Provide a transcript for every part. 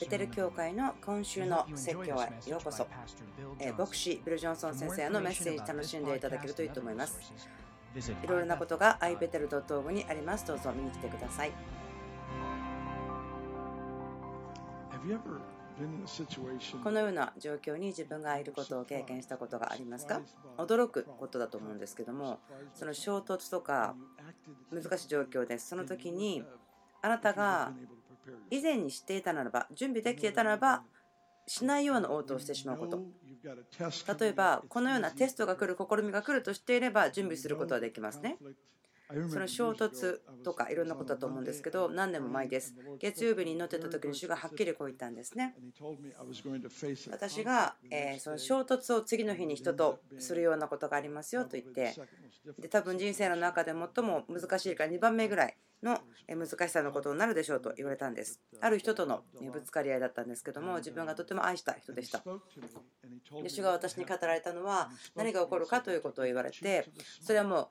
ベテル教会の今週の説教へようこそ。牧師ビル・ジョンソン先生のメッセージ楽しんでいただけるといいと思います。いろいろなことが ibetel.org にあります。どうぞ見に来てください。このような状況に自分がいることを経験したことがありますか？驚くことだと思うんですけどもその衝突とか難しい状況ですその時にあなたが以前に知っていたならば準備できていたならばしないような応答をしてしまうこと。例えばこのようなテストが来る試みが来るとしていれば準備することはできますね。その衝突とかいろんなことだと思うんですけど何年も前です。月曜日に乗ってた時に主がはっきりこう言ったんですね。私がえその衝突を次の日に人とするようなことがありますよと言ってで多分人生の中で最も難しいから2番目ぐらいの難しさのことになるでしょうと言われたんです。ある人とのぶつかり合いだったんですけども自分がとても愛した人でした。で主が私に語られたのは何が起こるかということを言われてそれはもう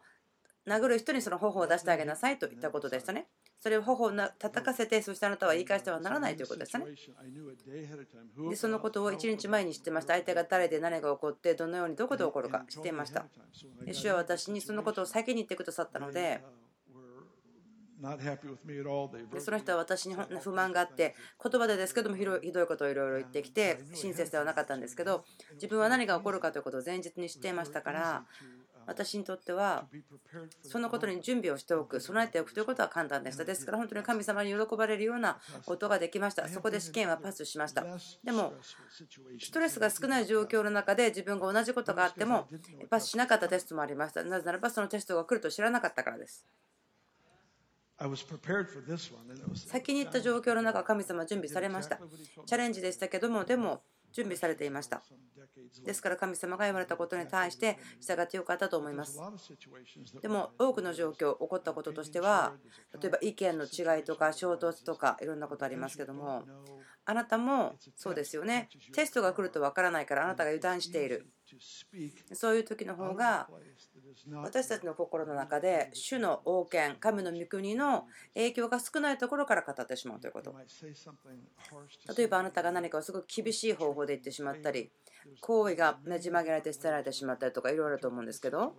殴る人にその頬を出してあげなさいと言ったことでしたね。それを頬を叩かせてそしてあなたは言い返してはならないということでしたね。でそのことを1日前に知ってました。相手が誰で何が起こってどのようにどこで起こるか知っていました。主は私にそのことを先に言ってくださったのででその人は私に不満があって言葉でですけどもひどいことをいろいろ言ってきて親切ではなかったんですけど自分は何が起こるかということを前日に知っていましたから私にとってはそのことに準備をしておく備えておくということは簡単でした。ですから本当に神様に喜ばれるようなことができました。そこで試験はパスしました。でもストレスが少ない状況の中で自分が同じことがあってもパスしなかったテストもありました。なぜならばそのテストが来ると知らなかったからです。先に言った状況の中、神様は準備されました。チャレンジでしたけども、でも準備されていました。ですから神様が言われたことに対して従ってよかったと思います。でも多くの状況、起こったこととしては、例えば意見の違いとか衝突とかいろんなことありますけども、あなたもそうですよね。テストが来るとわからないからあなたが油断している。そういう時の方が私たちの心の中で主の王権神の御国の影響が少ないところから語ってしまうということ。例えばあなたが何かをすごく厳しい方法で言ってしまったり行為がねじ曲げられて捨てられてしまったりとかいろいろと思うんですけど。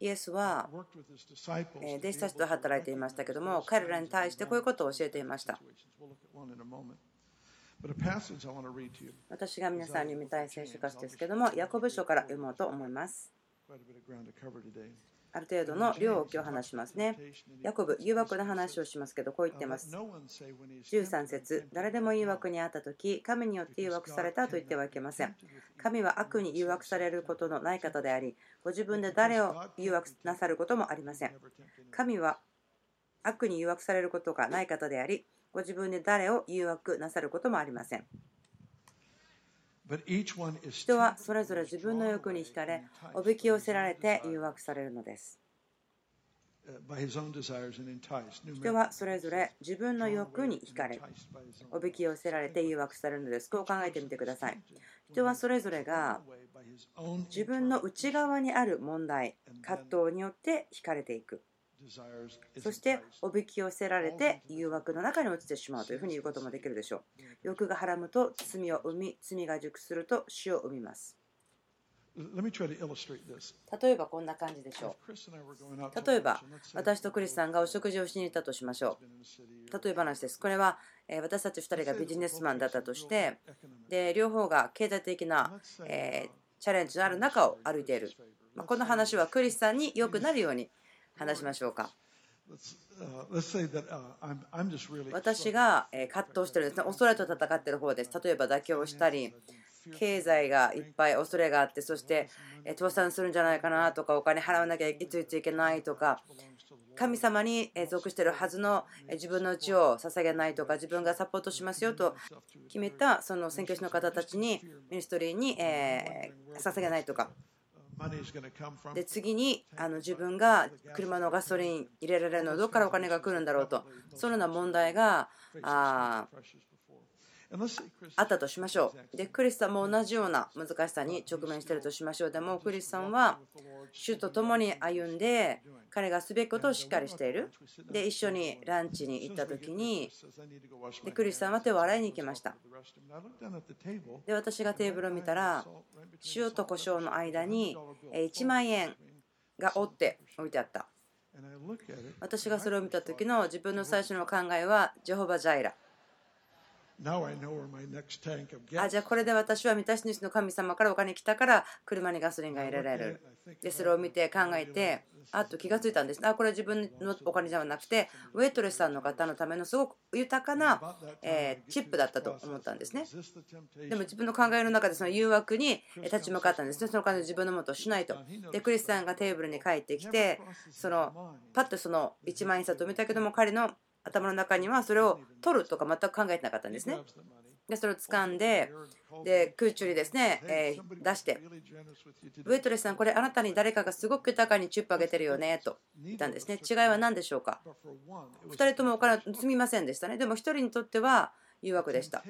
イエスは弟子たちと働いていましたけども彼らに対してこういうことを教えていました。私が皆さんに見たい聖書箇所ですけども、ヤコブ書から読もうと思います。ある程度の量を今日話しますね。ヤコブ、誘惑の話をしますけど、こう言ってます。13節誰でも誘惑にあったとき、神によって誘惑されたと言ってはいけません。神は悪に誘惑されることのない方であり、ご自分で誰を誘惑なさることもありません。神は悪に誘惑されることがない方であり、ご自分で誰を誘惑なさることもありません。人はそれぞれ自分の欲に惹かれ、おびき寄せられて誘惑されるのです。人はそれぞれ自分の欲に惹かれ、おびき寄せられて誘惑されるのです。こう考えてみてください。人はそれぞれが自分の内側にある問題、葛藤によって惹かれていく。そしておびき寄せられて誘惑の中に落ちてしまうというふうに言うこともできるでしょう。欲がはらむと罪を生み、罪が熟すると死を生みます。例えばこんな感じでしょう。例えば私とクリスさんがお食事をしに行ったとしましょう。例え話です。これは私たち2人がビジネスマンだったとしてで両方が経済的なチャレンジのある中を歩いている。この話はクリスさんに良くなるように話しましょうか。私が葛藤してるんですね。恐れと戦ってる方です。例えば妥協したり、経済がいっぱい恐れがあって、そして倒産するんじゃないかなとか、お金払わなきゃいついついけないとか、神様に属しているはずの自分のうちを捧げないとか、自分がサポートしますよと決めたその宣教師の方たちに、ミニストリーに捧げないとか。で次にあの自分が車のガソリン入れられるのどこからお金が来るんだろうと。そのような問題がああったとしましょう。で、クリスさんも同じような難しさに直面しているとしましょう。でも、クリスさんは主と共に歩んで、彼がすべきことをしっかりしている。で、一緒にランチに行った時に、でクリスさんは手を洗いに行きました。で、私がテーブルを見たら、塩と胡椒の間に1万円が折って置いてあった。私がそれを見た時の自分の最初の考えは、ジェホバ・ジャイラ。あじゃあこれで私は満たし主の神様からお金来たから車にガソリンが入れられる。でそれを見て考えてあと気がついたんです。あこれ自分のお金じゃなくてウェイトレスさんの方のためのすごく豊かな、えチップだったと思ったんですね。でも自分の考えの中でその誘惑に立ち向かったんですね。その金自分のもとしないと。でクリスさんがテーブルに帰ってきてそのパッとその1万円札を見たけども彼の頭の中にはそれを取るとか全く考えてなかったんですね。でそれを掴んでで空中にですね、え、出してウェイトレスさんこれあなたに誰かがすごく豊かにチュップあげてるよねと言ったんですね。違いは何でしょうか？2人ともお金を盗みませんでしたね。でも1人にとっては誘惑でした。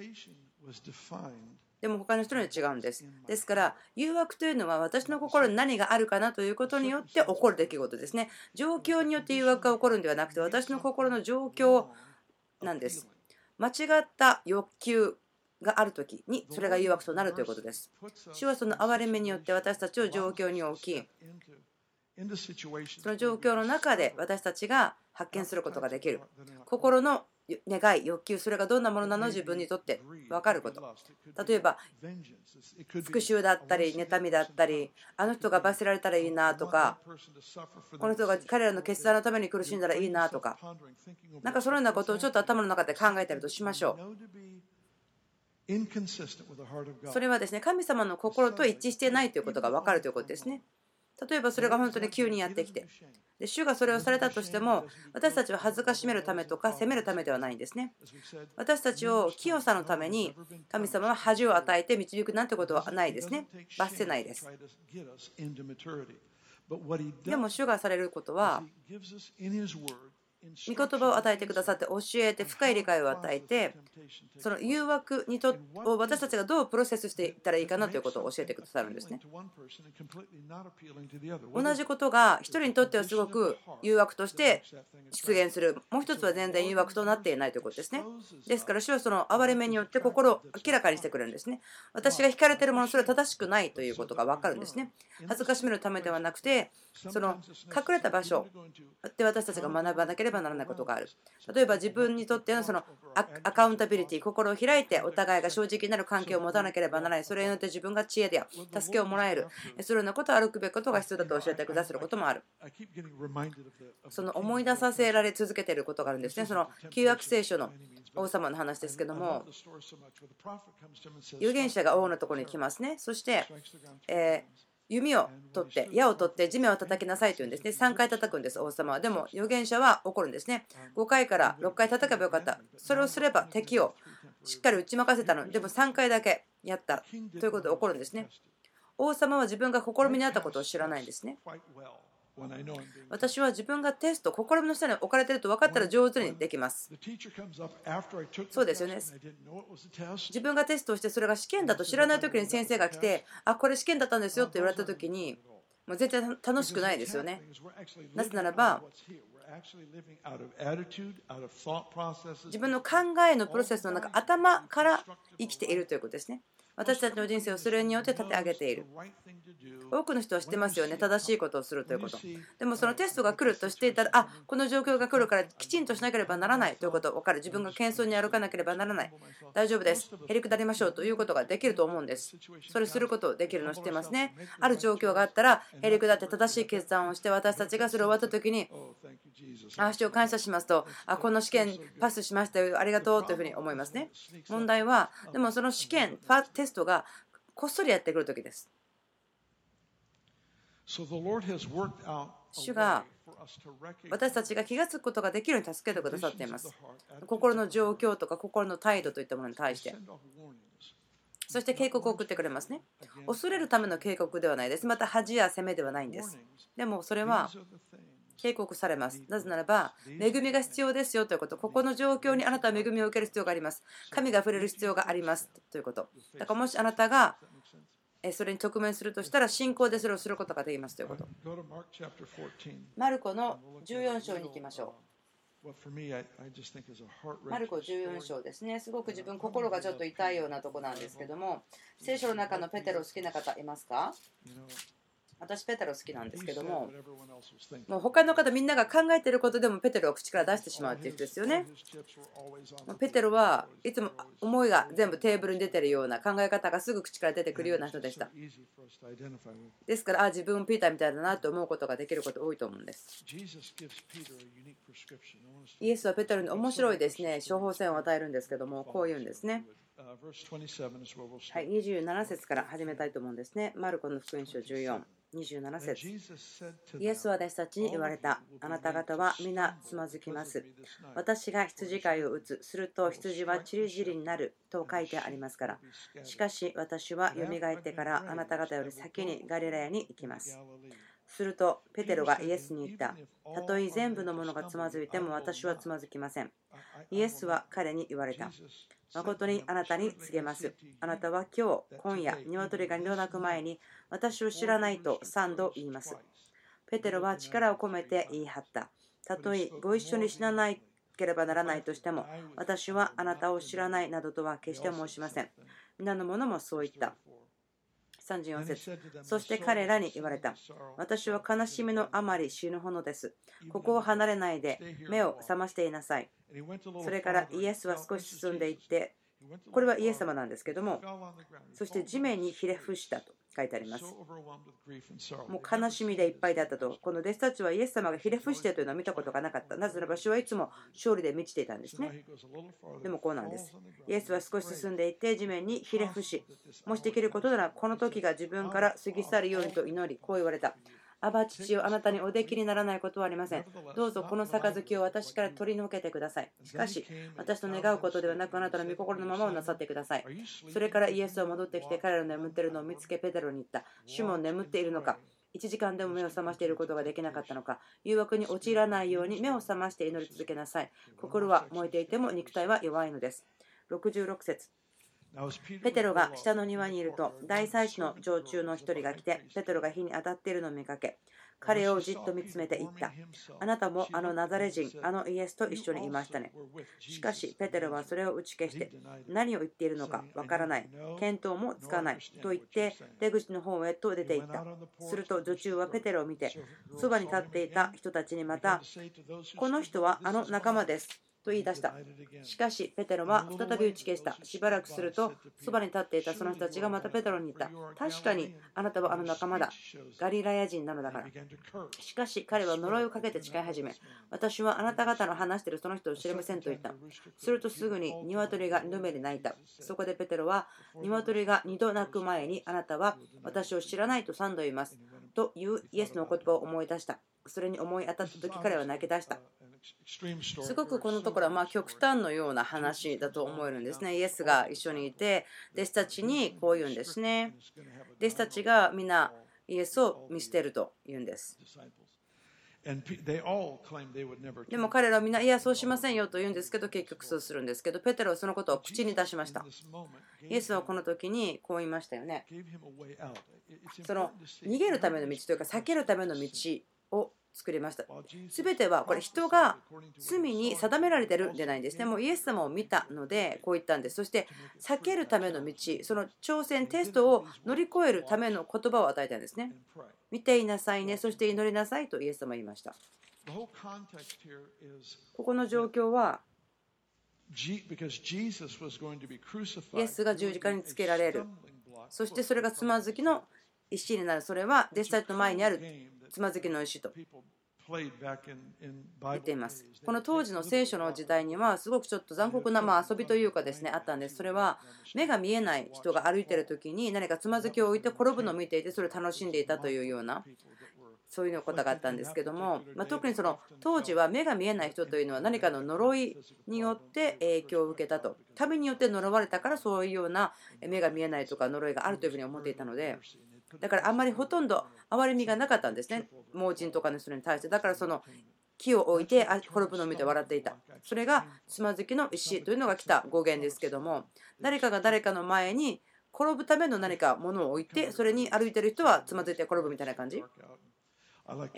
でも他の人には違うんです。ですから、誘惑というのは私の心に何があるかなということによって起こる出来事ですね。状況によって誘惑が起こるんではなくて、私の心の状況なんです。間違った欲求があるときにそれが誘惑となるということです。主はその憐れみによって私たちを状況に置き、その状況の中で私たちが発見することができる。心の願い、欲求、それがどんなものなの？自分にとって分かること。例えば、復讐だったり、妬みだったり、あの人が罰せられたらいいなとか、この人が彼らの決断のために苦しんだらいいなとか、なんかそのようなことをちょっと頭の中で考えたりとしましょう。それはですね、神様の心と一致していないということが分かるということですね。例えばそれが本当に急にやってきて。で主がそれをされたとしても私たちを恥ずかしめるためとか責めるためではないんですね。私たちを清さのために神様は恥を与えて導くなんてことはないですね。罰せないです。でも主がされることは御言葉を与えてくださって教えて深い理解を与えてその誘惑にとを私たちがどうプロセスしていったらいいかなということを教えてくださるんですね。同じことが一人にとってはすごく誘惑として出現するもう一つは全然誘惑となっていないということですね。ですから主はその哀れ目によって心を明らかにしてくれるんですね。私が惹かれているものそれは正しくないということが分かるんですね。恥ずかしめるためではなくてその隠れた場所で私たちが学ばなければならないことがある。例えば自分にとってのそのアカウンタビリティ、心を開いてお互いが正直になる関係を持たなければならない。それによって自分が知恵でや助けをもらえる。そのようなことを歩くべきことが必要だと教えてくださることもある。その思い出させられ続けていることがあるんですね。その旧約聖書の王様の話ですけども、預言者が王のところに来ますね。そして、えー弓を取って矢を取って地面を叩きなさいというんですね。3回叩くんです王様は。でも預言者は怒るんですね。5回から6回叩けばよかった。それをすれば敵をしっかり打ち負かせたの。でも3回だけやった。ということで怒るんですね。王様は自分が試みにあったことを知らないんですね私は自分がテスト、心の下に置かれていると分かったら上手にできます。そうですよね。自分がテストをしてそれが試験だと知らない時に先生が来て、あ、これ試験だったんですよと言われた時に、もう絶対楽しくないですよね。なぜならば、自分の考えのプロセスの中、頭から生きているということですね。私たちの人生をそれによって立て上げている。多くの人は知ってますよね、正しいことをするということ。でもそのテストが来るとしていたら、あこの状況が来るからきちんとしなければならないということ、分かる。自分が謙遜に歩かなければならない。大丈夫です。へりくだりましょうということができると思うんです。それすることできるのを知ってますね。ある状況があったら、へりくだって正しい決断をして、私たちがそれを終わった時に、あ、主を感謝しますと、あ、この試験パスしましたよ、ありがとうというふうに思いますね。問題は、でもその試験、テストがこっそりやってくる時です。主が私たちが気が付くことができるように助けてくださっています。心の状況とか心の態度といったものに対して。そして警告を送ってくれますね。恐れるための警告ではないです。また恥や責めではないんです。でもそれは警告されます。なぜならば、恵みが必要ですよということ、ここの状況にあなたは恵みを受ける必要があります。神が触れる必要がありますということ。だからもしあなたがそれに直面するとしたら信仰でそれをすることができますということ。マルコの14章に行きましょう。マルコ14章ですね。すごく自分、心がちょっと痛いようなとこなんですけども、聖書の中のペテロ好きな方いますか？私ペテロ好きなんですけどももう他の方みんなが考えてることでもペテロを口から出してしまうっていう人ですよね。ペテロはいつも思いが全部テーブルに出てるような考え方がすぐ口から出てくるような人でした。ですからあ自分ピーターみたいだなと思うことができること多いと思うんです。イエスはペテロに面白いですね。処方箋を与えるんですけどもこう言うんですね。はい、27節から始めたいと思うんですね。マルコの福音書14。27節イエスは私たちに言われた。あなた方は皆つまずきます。私が羊飼いを打つ。すると羊はちりぢりになると書いてありますから。しかし私はよみがえってからあなた方より先にガリラヤに行きます。するとペテロがイエスに言った。たとえ全部のものがつまずいても私はつまずきません。イエスは彼に言われた。誠にあなたに告げます。あなたは今日、今夜、鶏が二度鳴く前に、私を知らないと3度言います。ペテロは力を込めて言い張った。たとえご一緒に死ななければならないとしても、私はあなたを知らないなどとは決して申しません。皆の者もそう言った。34節そして彼らに言われた。私は悲しみのあまり死ぬほどです。ここを離れないで目を覚ましていなさい。それからイエスは少し進んでいって、これはイエス様なんですけども、そして地面にひれ伏したと。書いてあります。もう悲しみでいっぱいだったと。この弟子たちはイエス様がひれ伏してというのを見たことがなかった。なぜならば主はいつも勝利で満ちていたんですね。でもこうなんです。イエスは少し進んでいって地面にひれ伏し、もしできることならこの時が自分から過ぎ去るようにと祈り、こう言われた。アバ父よあなたにおできにならないことはありません。どうぞこの杯を私から取り除けてください。しかし、私の願うことではなくあなたの御心のままをなさってください。それからイエスは戻ってきて彼らの眠っているのを見つけペテロに言った。主も眠っているのか1時間でも目を覚ましていることができなかったのか誘惑に陥らないように目を覚まして祈り続けなさい。心は燃えていても肉体は弱いのです。66節ペテロが下の庭にいると大祭司の常駐の一人が来てペテロが火に当たっているのを見かけ彼をじっと見つめて言った。あなたもあのナザレ人、あのイエスと一緒にいましたね。しかし、ペテロはそれを打ち消して、何を言っているのかわからない、見当もつかないと言って、出口の方へと出て行った。すると、女中はペテロを見て、そばに立っていた人たちにまた、この人はあの仲間です。と言い出した。しかし、ペテロは再び打ち消した。しばらくすると、そばに立っていたその人たちがまたペテロに言った。確かに、あなたはあの仲間だ。ガリラヤ人なのだから。しかし、彼は呪いをかけて誓い始め、私はあなた方の話しているその人を知りませんと言った。するとすぐに鶏が二度目で泣いた。そこでペテロは、鶏が二度泣く前に、あなたは私を知らないと三度言います。というイエスの言葉を思い出した。それに思い当たった時彼は泣き出した。すごくこのところはま極端のような話だと思えるんですね。イエスが一緒にいて、弟子たちにこう言うんですね。弟子たちがみんなイエスを見捨てると言うんです。でも彼らはみんな、いや、そうしませんよと言うんですけど、結局そうするんですけど、ペテロはそのことを口に出しました。イエスはこの時にこう言いましたよね。その逃げるための道というか、避けるための道を作りました。すべてはこれ人が罪に定められてるんじゃないんですね。もうイエス様を見たのでこう言ったんです。そして避けるための道、その挑戦、テストを乗り越えるための言葉を与えたんですね。見ていなさいね、そして祈りなさいとイエス様は言いました。ここの状況はイエスが十字架につけられる。そしてそれがつまずきの石になる。それは弟子たちの前にあるつまずきの石と言っています。この当時の聖書の時代にはすごくちょっと残酷なまあ遊びというかですねあったんです。それは目が見えない人が歩いてる時に何かつまずきを置いて転ぶのを見ていてそれを楽しんでいたというようなそういうことがあったんですけども、まあ、特にその当時は目が見えない人というのは何かの呪いによって影響を受けたと神によって呪われたからそういうような目が見えないとか呪いがあるというふうに思っていたのでだからあんまりほとんど憐れみがなかったんですね。盲人とかの人に対して。だからその木を置いて滅ぶのを見て笑っていた。それがつまずきの石というのが来た語源ですけども誰かが誰かの前に転ぶための何かものを置いてそれに歩いてる人はつまずいて転ぶみたいな感じ。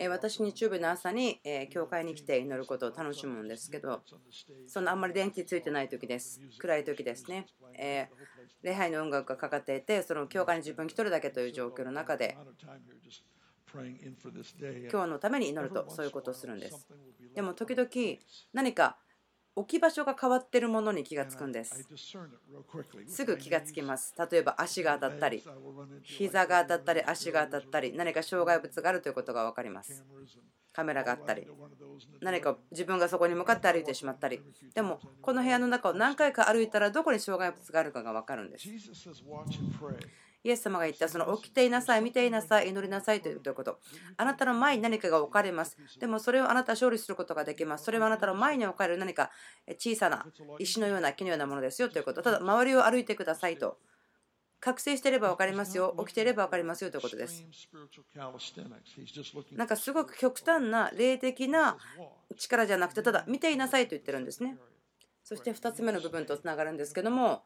私日曜日の朝に教会に来て祈ることを楽しむんですけどそんなあんまり電気ついてない時です。暗い時ですね。礼拝の音楽がかかっていてその教会に自分一人だけという状況の中で今日のために祈るとそういうことをするんです。でも時々何か置き場所が変わってるものに気がつくんです。すぐ気がつきます。例えば足が当たったり膝が当たったり足が当たったり何か障害物があるということが分かります。カメラがあったり何か自分がそこに向かって歩いてしまったりでもこの部屋の中を何回か歩いたらどこに障害物があるかが分かるんですイエス様が言ったその起きていなさい、見ていなさい、祈りなさいということ。あなたの前に何かが置かれます。でもそれをあなたは勝利することができます。それはあなたの前に置かれる何か小さな石のような木のようなものですよということ。ただ周りを歩いてくださいと。覚醒していれば分かりますよ。起きていれば分かりますよということです。なんかすごく極端な霊的な力じゃなくて、ただ見ていなさいと言ってるんですね。そして2つ目の部分とつながるんですけども、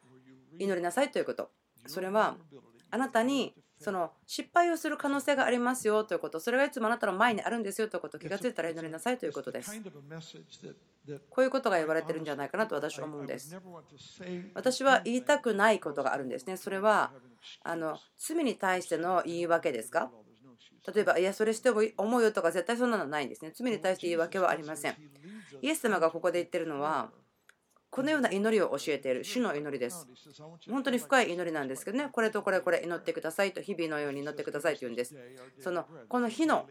祈りなさいということ。それはあなたにその失敗をする可能性がありますよということ、それがいつもあなたの前にあるんですよということ、気がついたら祈りなさいということです。こういうことが言われてるんじゃないかなと私は思うんです。私は言いたくないことがあるんですね。それはあの罪に対しての言い訳ですか？例えば、いや、それしても思うよとか絶対そんなのないんですね。罪に対して言い訳はありません。イエス様がここで言ってるのは、このような祈りを教えている主の祈りです。本当に深い祈りなんですけどね、これとこれこれ祈ってくださいと、日々のように祈ってくださいと言うんです。そのこの日の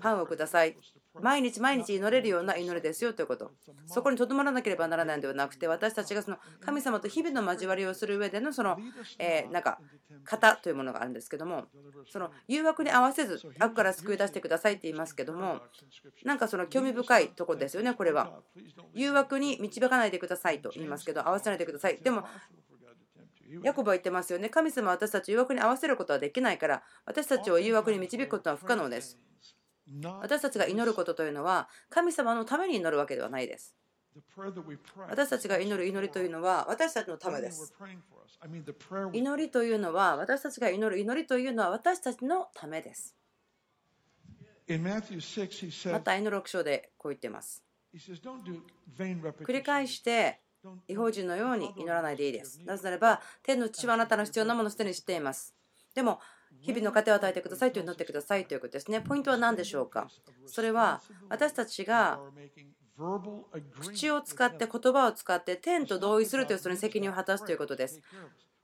パンをください。毎日毎日祈れるような祈りですよということ。そこにとどまらなければならないのではなくて、私たちがその神様と日々の交わりをする上でのその、えなんか型というものがあるんですけども、その誘惑に合わせず悪から救い出してくださいって言いますけども、なんかその興味深いところですよね、これは。誘惑に導かないでくださいと言いますけど、合わせないでください。でもヤコブは言ってますよね。神様は私たちを誘惑に合わせることはできないから、私たちを誘惑に導くことは不可能です。私たちが祈ることというのは、神様のために祈るわけではないです。私たちが祈る祈りというのは私たちのためです。祈りというのは私たちが祈る祈りというのは私たちのためです。また、祈る6章でこう言っています。繰り返して違法人のように祈らないでいいです。なぜならば、天の父はあなたの必要なものをすでに知っています。でも、日々の糧を与えてくださいと祈ってくださいということですね。ポイントは何でしょうか？それは私たちが口を使って言葉を使って天と同意するというその責任を果たすということです。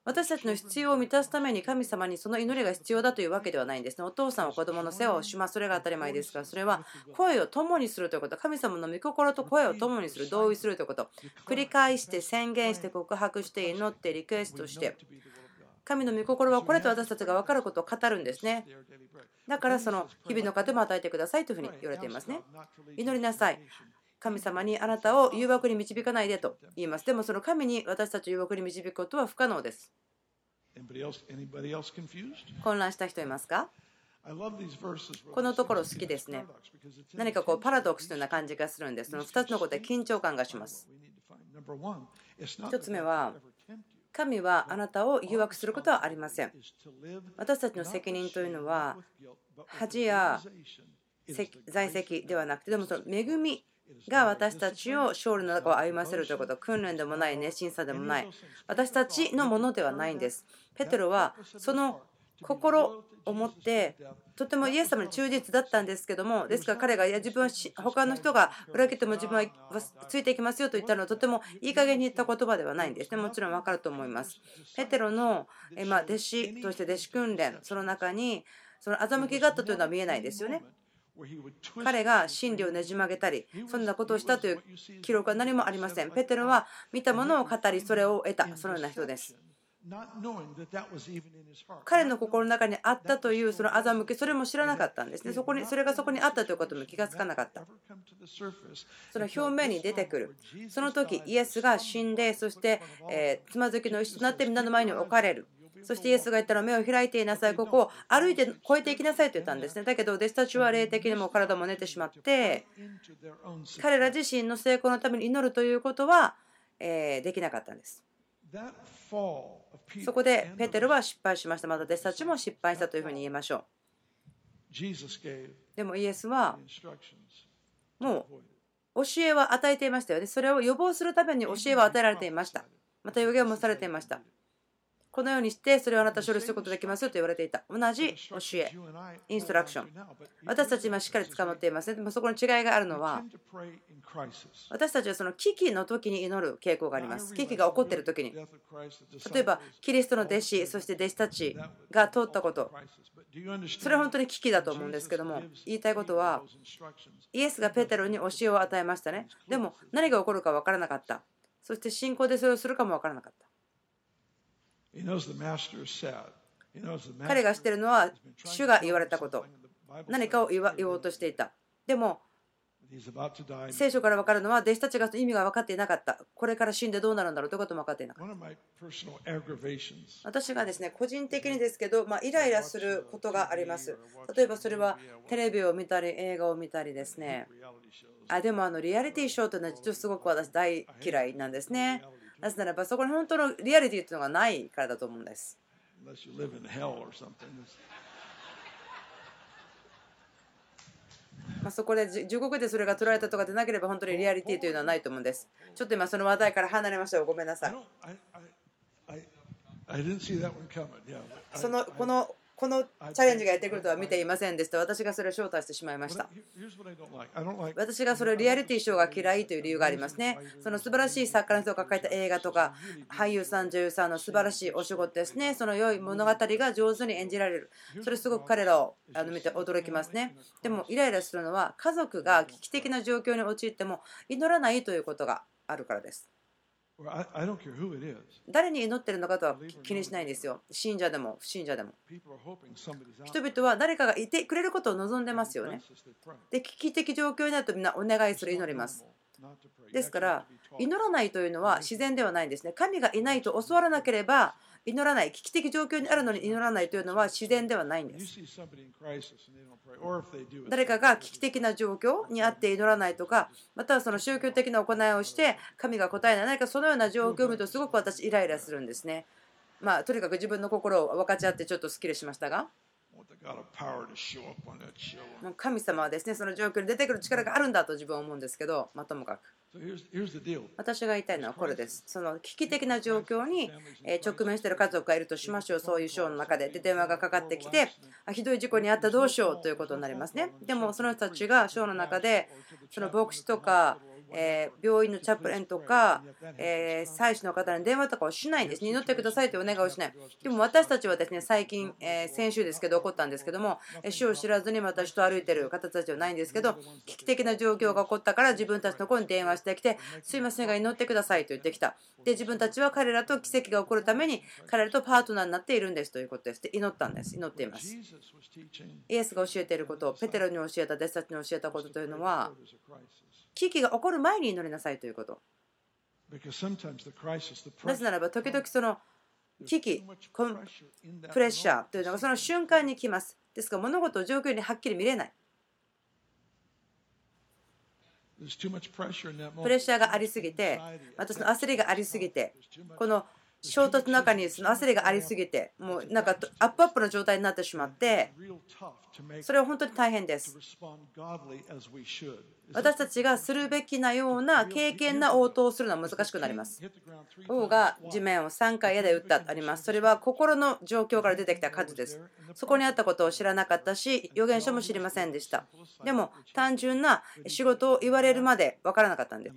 私たちの必要を満たすために神様にその祈りが必要だというわけではないんですね。お父さんは子供の世話をします。それが当たり前ですから、それは声を共にするということ、神様の御心と声を共にする、同意するということ、繰り返して宣言して告白して祈ってリクエストして、神の御心はこれと私たちが分かることを語るんですね。だからその日々の糧も与えてくださいというふうに言われていますね。祈りなさい。神様にあなたを誘惑に導かないでと言います。でもその神に私たちを誘惑に導くことは不可能です。混乱した人いますか？このところ好きですね。何かこうパラドックスのような感じがするんです。その2つのことで緊張感がします。1つ目は、神はあなたを誘惑することはありません。私たちの責任というのは、恥や在籍ではなくて、でもその恵みが私たちを勝利の中を歩ませるということ、訓練でもない、熱心さでもない、私たちのものではないんです。ペテロはその心を持ってとてもイエス様に忠実だったんですけどもですから彼がいや自分は他の人が裏切っても自分はついていきますよと言ったのはとてもいい加減に言った言葉ではないんです。ねもちろん分かると思います。ペテロのま弟子として弟子訓練その中にその欺きがあったというのは見えないですよね。彼が真理をねじ曲げたり、そんなことをしたという記録は何もありません。ペテロは見たものを語り、それを得た、そのような人です。彼の心の中にあったというその欺き、それも知らなかったんですね。そこにそれがそこにあったということも気がつかなかった。その表面に出てくる。その時イエスが死んで、そして、えつまずきの石となって皆の前に置かれる。そしてイエスが言ったのは目を開いていなさい、ここを歩いて越えていきなさいと言ったんですね。だけど弟子たちは霊的にも体も寝てしまって、彼ら自身の成功のために祈るということはえできなかったんです。そこでペテロは失敗しました。また弟子たちも失敗したというふうに言えましょう。でもイエスはもう教えは与えていましたよね。それを予防するために教えは与えられていました。また予言もされていました。このようにしてそれをあなた処理することができますよと言われていた。同じ教え、インストラクション。私たち今しっかり捕まっていますね。でもそこの違いがあるのは、私たちはその危機の時に祈る傾向があります。危機が起こっている時に。例えば、キリストの弟子、そして弟子たちが通ったこと。それは本当に危機だと思うんですけども、言いたいことは、イエスがペテロに教えを与えましたね。でも何が起こるか分からなかった。そして信仰でそれをするかも分からなかった。彼がしているのは主が言われたこと。何かを言おうとしていた。でも聖書から分かるのは弟子たちが意味が分かっていなかった。これから死んでどうなるんだろうということも分かっていなかった。私がですね個人的にですけど、まあ、イライラすることがあります。例えばそれはテレビを見たり映画を見たりですね。あでもあのリアリティショーというのは実はすごく私大嫌いなんですねなぜならばそこに本当のリアリティというのがないからだと思うんです。まあ、そこで地獄でそれが取られたとかでなければ本当にリアリティというのはないと思うんです。ちょっと今その話題から離れましたごめんなさい。そのこのこのチャレンジがやってくるとは見ていませんでした。私がそれを招待してしまいました。私がそれリアリティショーが嫌いという理由がありますね。その素晴らしい作家の人が書いた映画とか、俳優さん、女優さんの素晴らしいお仕事ですね。その良い物語が上手に演じられる。それすごく彼らをあの見て驚きますね。でもイライラするのは家族が危機的な状況に陥っても祈らないということがあるからです。誰に祈ってるのかとは気にしないんですよ。信者でも不信者でも。人々は誰かがいてくれることを望んでますよね。で、危機的状況になるとみんなお願いする、祈ります。ですから、祈らないというのは自然ではないんですね。神がいないと教わらなければ祈らない、危機的状況にあるのに祈らないというのは自然ではないんです。誰かが危機的な状況にあって祈らないとか、またはその宗教的な行いをして神が答えない、何かそのような状況を見るとすごく私イライラするんですね。まあ、とにかく自分の心を分かち合ってちょっとすっきりしましたが。神様はですねその状況に出てくる力があるんだと自分は思うんですけど、まあ、ともかく。私が言いたいのはこれです。その危機的な状況に直面している家族がいるとしましょう、そういうショーの中で。で、電話がかかってきて、ひどい事故に遭ったどうしようということになりますね。でも、その人たちがショーの中で、その牧師とか、え病院のチャップレンとか、え祭司の方に電話とかをしないんです。祈ってくださいというお願いをしない。でも私たちはですね、最近、え先週ですけど起こったんですけども、死を知らずに私と歩いてる方たちはないんですけど、危機的な状況が起こったから自分たちの子に電話してきて、すいませんが祈ってくださいと言ってきた。で、自分たちは彼らと奇跡が起こるために、彼らとパートナーになっているんですということです。で、祈ったんです。祈っています。イエスが教えていること、ペテロに教えた、弟子たちに教えたことというのは、危機が起こる前に祈りなさいということ。なぜならば、時々その危機、プレッシャーというのがその瞬間に来ます。ですから、物事を状況にはっきり見れない。プレッシャーがありすぎて、またその焦りがありすぎて、この衝突の中にその焦りがありすぎて、もうなんかアップアップの状態になってしまって、それは本当に大変です。私たちがするべきなような経験な応答をするのは難しくなります。王が地面を3回矢で打ったとあります。それは心の状況から出てきた数です。そこにあったことを知らなかったし、預言書も知りませんでした。でも単純な仕事を言われるまで分からなかったんです。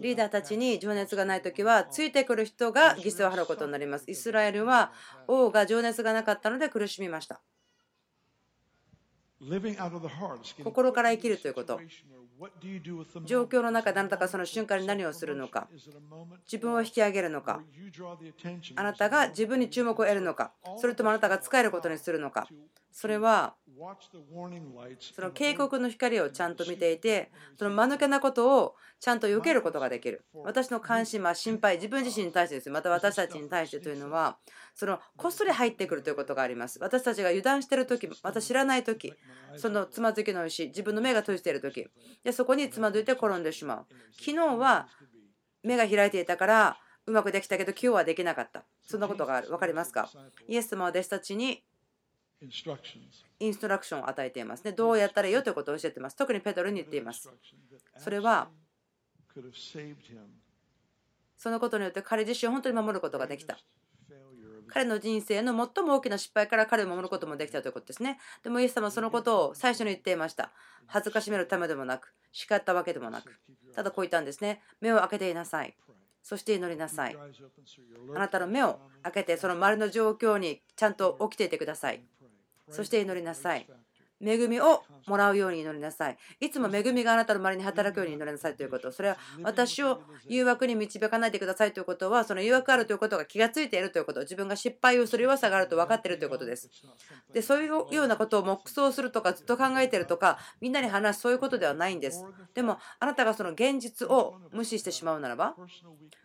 リーダーたちに情熱がないときは、ついてくる人が犠牲を払うことになります。イスラエルは王が情熱がなかったので苦しみました。心から生きるということ。状況の中であなたがその瞬間に何をするのか、自分を引き上げるのか、あなたが自分に注目を得るのか、それともあなたが使えることにするのか、それはその警告の光をちゃんと見ていてその間抜けなことをちゃんと避けることができる。私の関心は心配自分自身に対してです。また私たちに対してというのはそのこっそり入ってくるということがあります。私たちが油断している時また知らない時そのつまずきの石自分の目が閉じている時でそこにつまずいて転んでしまう。昨日は目が開いていたからうまくできたけど今日はできなかった。そんなことがある。分かりますか？イエス様は弟子たちにインストラクションを与えていますね。どうやったらいいよということを教えています。特にペトロに言っています。それは、そのことによって彼自身を本当に守ることができた。彼の人生の最も大きな失敗から彼を守ることもできたということですね。でもイエス様はそのことを最初に言っていました。恥ずかしめるためでもなく、叱ったわけでもなく、ただこう言ったんですね。目を開けていなさい。そして祈りなさい。あなたの目を開けて、その周りの状況にちゃんと起きていてください。そして祈りなさい。恵みをもらうように祈りなさい。いつも恵みがあなたの周りに働くように祈りなさいということ。それは私を誘惑に導かないでくださいということは、その誘惑あるということが気がついているということ。自分が失敗をする弱さがあると分かっているということです。で、そういうようなことを黙想するとか、ずっと考えているとか、みんなに話すそういうことではないんです。でも、あなたがその現実を無視してしまうならば、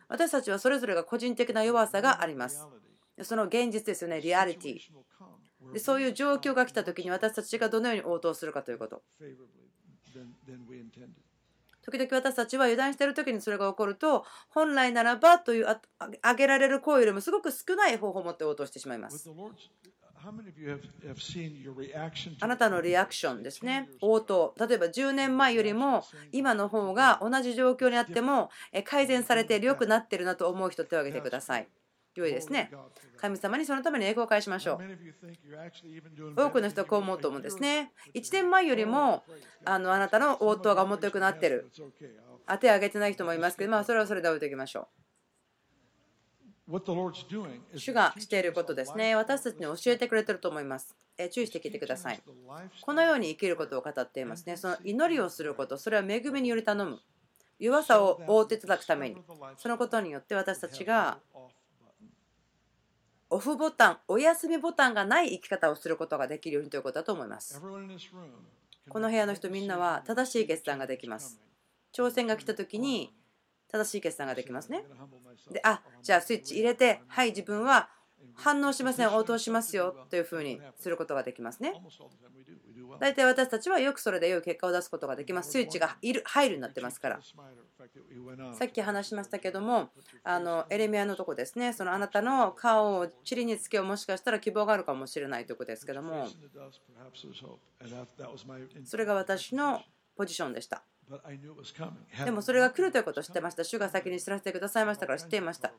私たちはそれぞれが個人的な弱さがあります。その現実ですよね、リアリティ。でそういう状況が来た時に私たちがどのように応答するかということ。時々私たちは油断している時にそれが起こると本来ならばという挙げられる声よりもすごく少ない方法を持って応答してしまいます。あなたのリアクションですね、応答、例えば10年前よりも今の方が同じ状況にあっても改善されて、良くなってるなと思う人、手を挙げてください。良いですね。神様にそのために栄光を返しましょう。多くの人はこう思うと思うんですね。1年前よりもあのあなたの応答がもっと良くなってる。当て上げてない人もいますけど、まあ、それはそれで置いておきましょう。主がしていることですね。私たちに教えてくれてると思います。え注意して聞いてください。このように生きることを語っていますね。その祈りをすること、それは恵みにより頼む。弱さを覆っていただくために、そのことによって私たちがオフボタン、お休みボタンがない生き方をすることができるようにということだと思います。この部屋の人みんなは正しい決断ができます。挑戦が来た時に正しい決断ができますね。で、あ、じゃあスイッチ入れて、はい、自分は反応しません、応答しますよというふうにすることができますね。大体私たちはよくそれで良い結果を出すことができます。スイッチがいる入るになってますから。さっき話しましたけども、あのエレミアのとこですね、そのあなたの顔を塵につけをもしかしたら希望があるかもしれないということですけども、それが私のポジションでした。でもそれが来るということを知ってました。主が先に知らせてくださいましたから知っていました。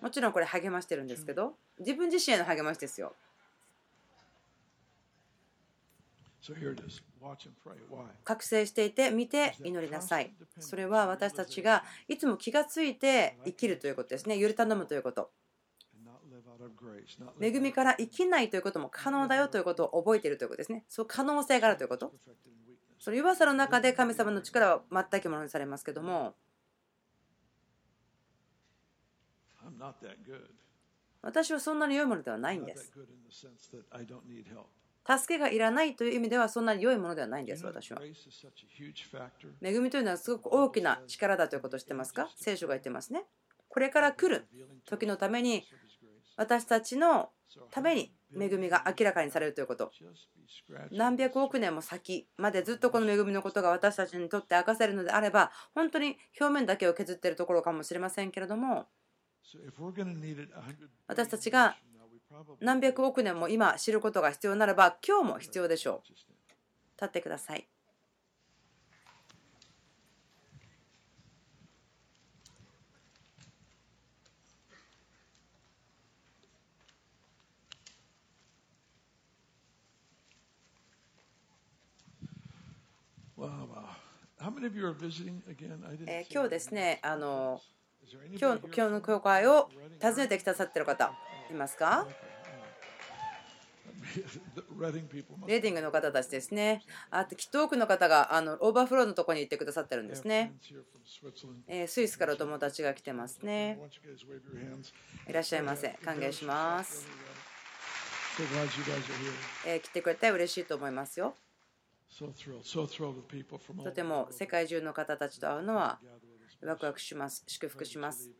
もちろんこれ励ましてるんですけど、自分自身への励ましですよ。覚醒していて見て祈りなさい。それは私たちがいつも気がついて生きるということですね。より頼むということ。恵みから生きないということも可能だよということを覚えているということですね。そう可能性があるということ。その弱さの中で神様の力は全くものにされますけども。私はそんなに良いものではないんです。助けがいらないという意味ではそんなに良いものではないんです、私は。恵みというのはすごく大きな力だということを知ってますか？聖書が言ってますね。これから来る時のために私たちのために恵みが明らかにされるということ。何百億年も先までずっとこの恵みのことが私たちにとって明かせるのであれば本当に表面だけを削っているところかもしれませんけれども私たちが何百億年も今知ることが必要ならば今日も必要でしょう。立ってください。え今日ですね、あの今日今日の教会を訪ねてきたさってる方いますか？レディングの方たちですね。あと、きっと多くの方があの overflow のところに行ってくださってるんですね。えスイスからお友達が来てますね。いらっしゃいませ。歓迎します。え来てくれて嬉しいと思いますよ。とても世界中の方たちと会うのはワクワクします。祝福します。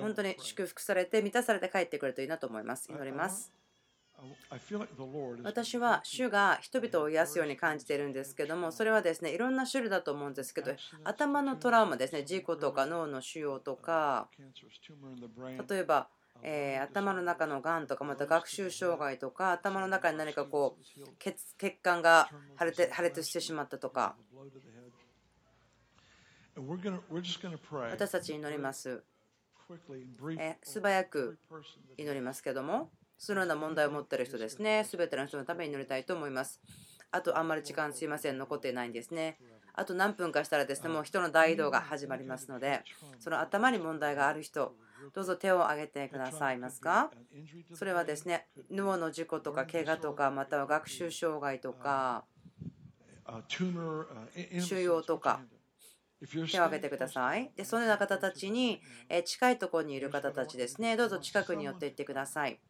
本当に祝福されて満たされて帰ってくるといいなと思います。祈ります。私は主が人々を癒すように感じているんですけどもそれはですねいろんな種類だと思うんですけど頭のトラウマですね事故とか脳の腫瘍とか例えばえー、頭の中のがんとかまた学習障害とか頭の中に何かこう血血管が腫れて破裂してしまったとか私たち祈ります。え素早く祈りますけども、そのような問題を持っている人ですね、すべての人のために祈りたいと思います。あと、あんまり時間すいません、残っていないんですね。あと何分かしたらですね、もう人の大移動が始まりますので、その頭に問題がある人、どうぞ手を挙げてくださいますか？それはですね、脳の事故とか怪我とか、または学習障害とか、腫瘍とか、手を挙げてください。で、そのような方たちに、近いところにいる方たちですね、どうぞ近くに寄っていってください。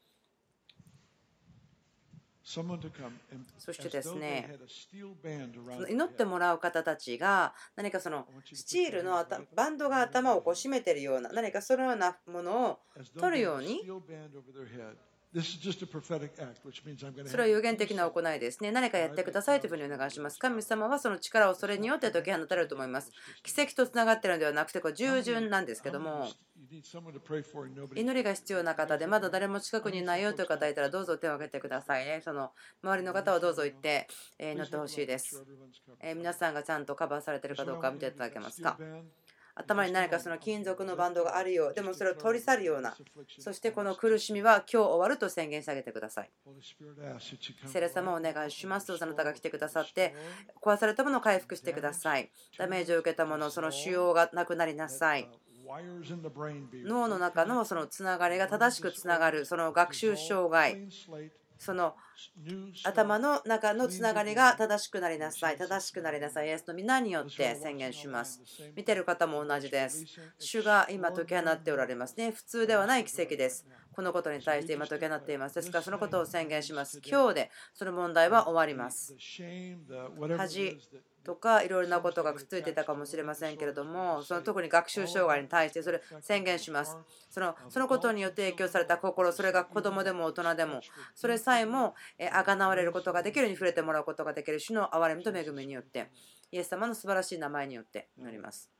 そしてですね、祈ってもらう方たちが何かそのスチールのバンドが頭をこう締めてるような何かそのようなものを取るようにそれは有限的な行いですね。何かやってくださいというふうにお願いします。神様はその力をそれによって解き放たれると思います。奇跡とつながっているのではなくて、これ従順なんですけども、祈りが必要な方で、まだ誰も近くにいないよという方いたら、どうぞ手を挙げてくださいね。その周りの方はどうぞ行って祈ってほしいです。皆さんがちゃんとカバーされているかどうか見ていただけますか？頭に何かその金属のバンドがあるようでもそれを取り去るようなそしてこの苦しみは今日終わると宣言してあげてください。セレ様お願いしますどうぞあなたが来てくださって壊されたものを回復してください。ダメージを受けたものその腫瘍がなくなりなさい。脳の中のそのつながりが正しくつながるその学習障害その頭の中のつながりが正しくなりなさい。正しくなりなさい。イエスの皆によって宣言します。見てる方も同じです。主が今解き放っておられますね。普通ではない奇跡です。このことに対して今解き放っています。ですからそのことを宣言します。今日でその問題は終わります。恥とかいろいろなことがくっついてたかもしれませんけれどもその特に学習障害に対してそれ宣言しますそのそのことによって影響された心それが子供でも大人でもそれさえもあがなわれることができるように触れてもらうことができる主の憐れみと恵みによってイエス様の素晴らしい名前によって祈ります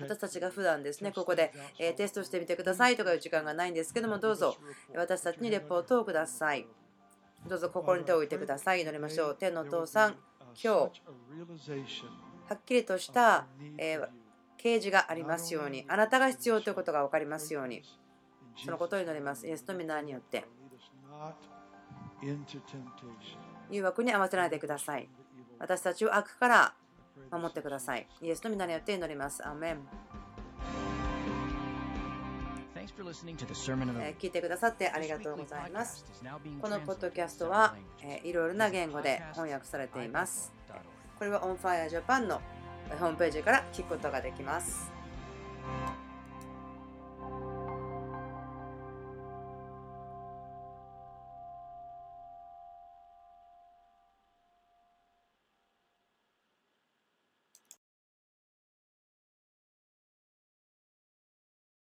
私たちが普段ですね、ここでテストしてみてくださいとかいう時間がないんですけども、どうぞ私たちにレポートをください。どうぞ心に手を置いてください。祈りましょう。天のお父さん、今日はっきりとした、え啓示がありますようにあなたが必要ということが分かりますようにそのことを祈ります。イエスの皆によって。誘惑に合わせないでください。私たちを悪から守ってください。イエスの皆によって祈ります。アメン聞いてくださってありがとうございます。このポッドキャストはいろいろな言語で翻訳されています。これは On Fire Japan のホームページから聞くことができます。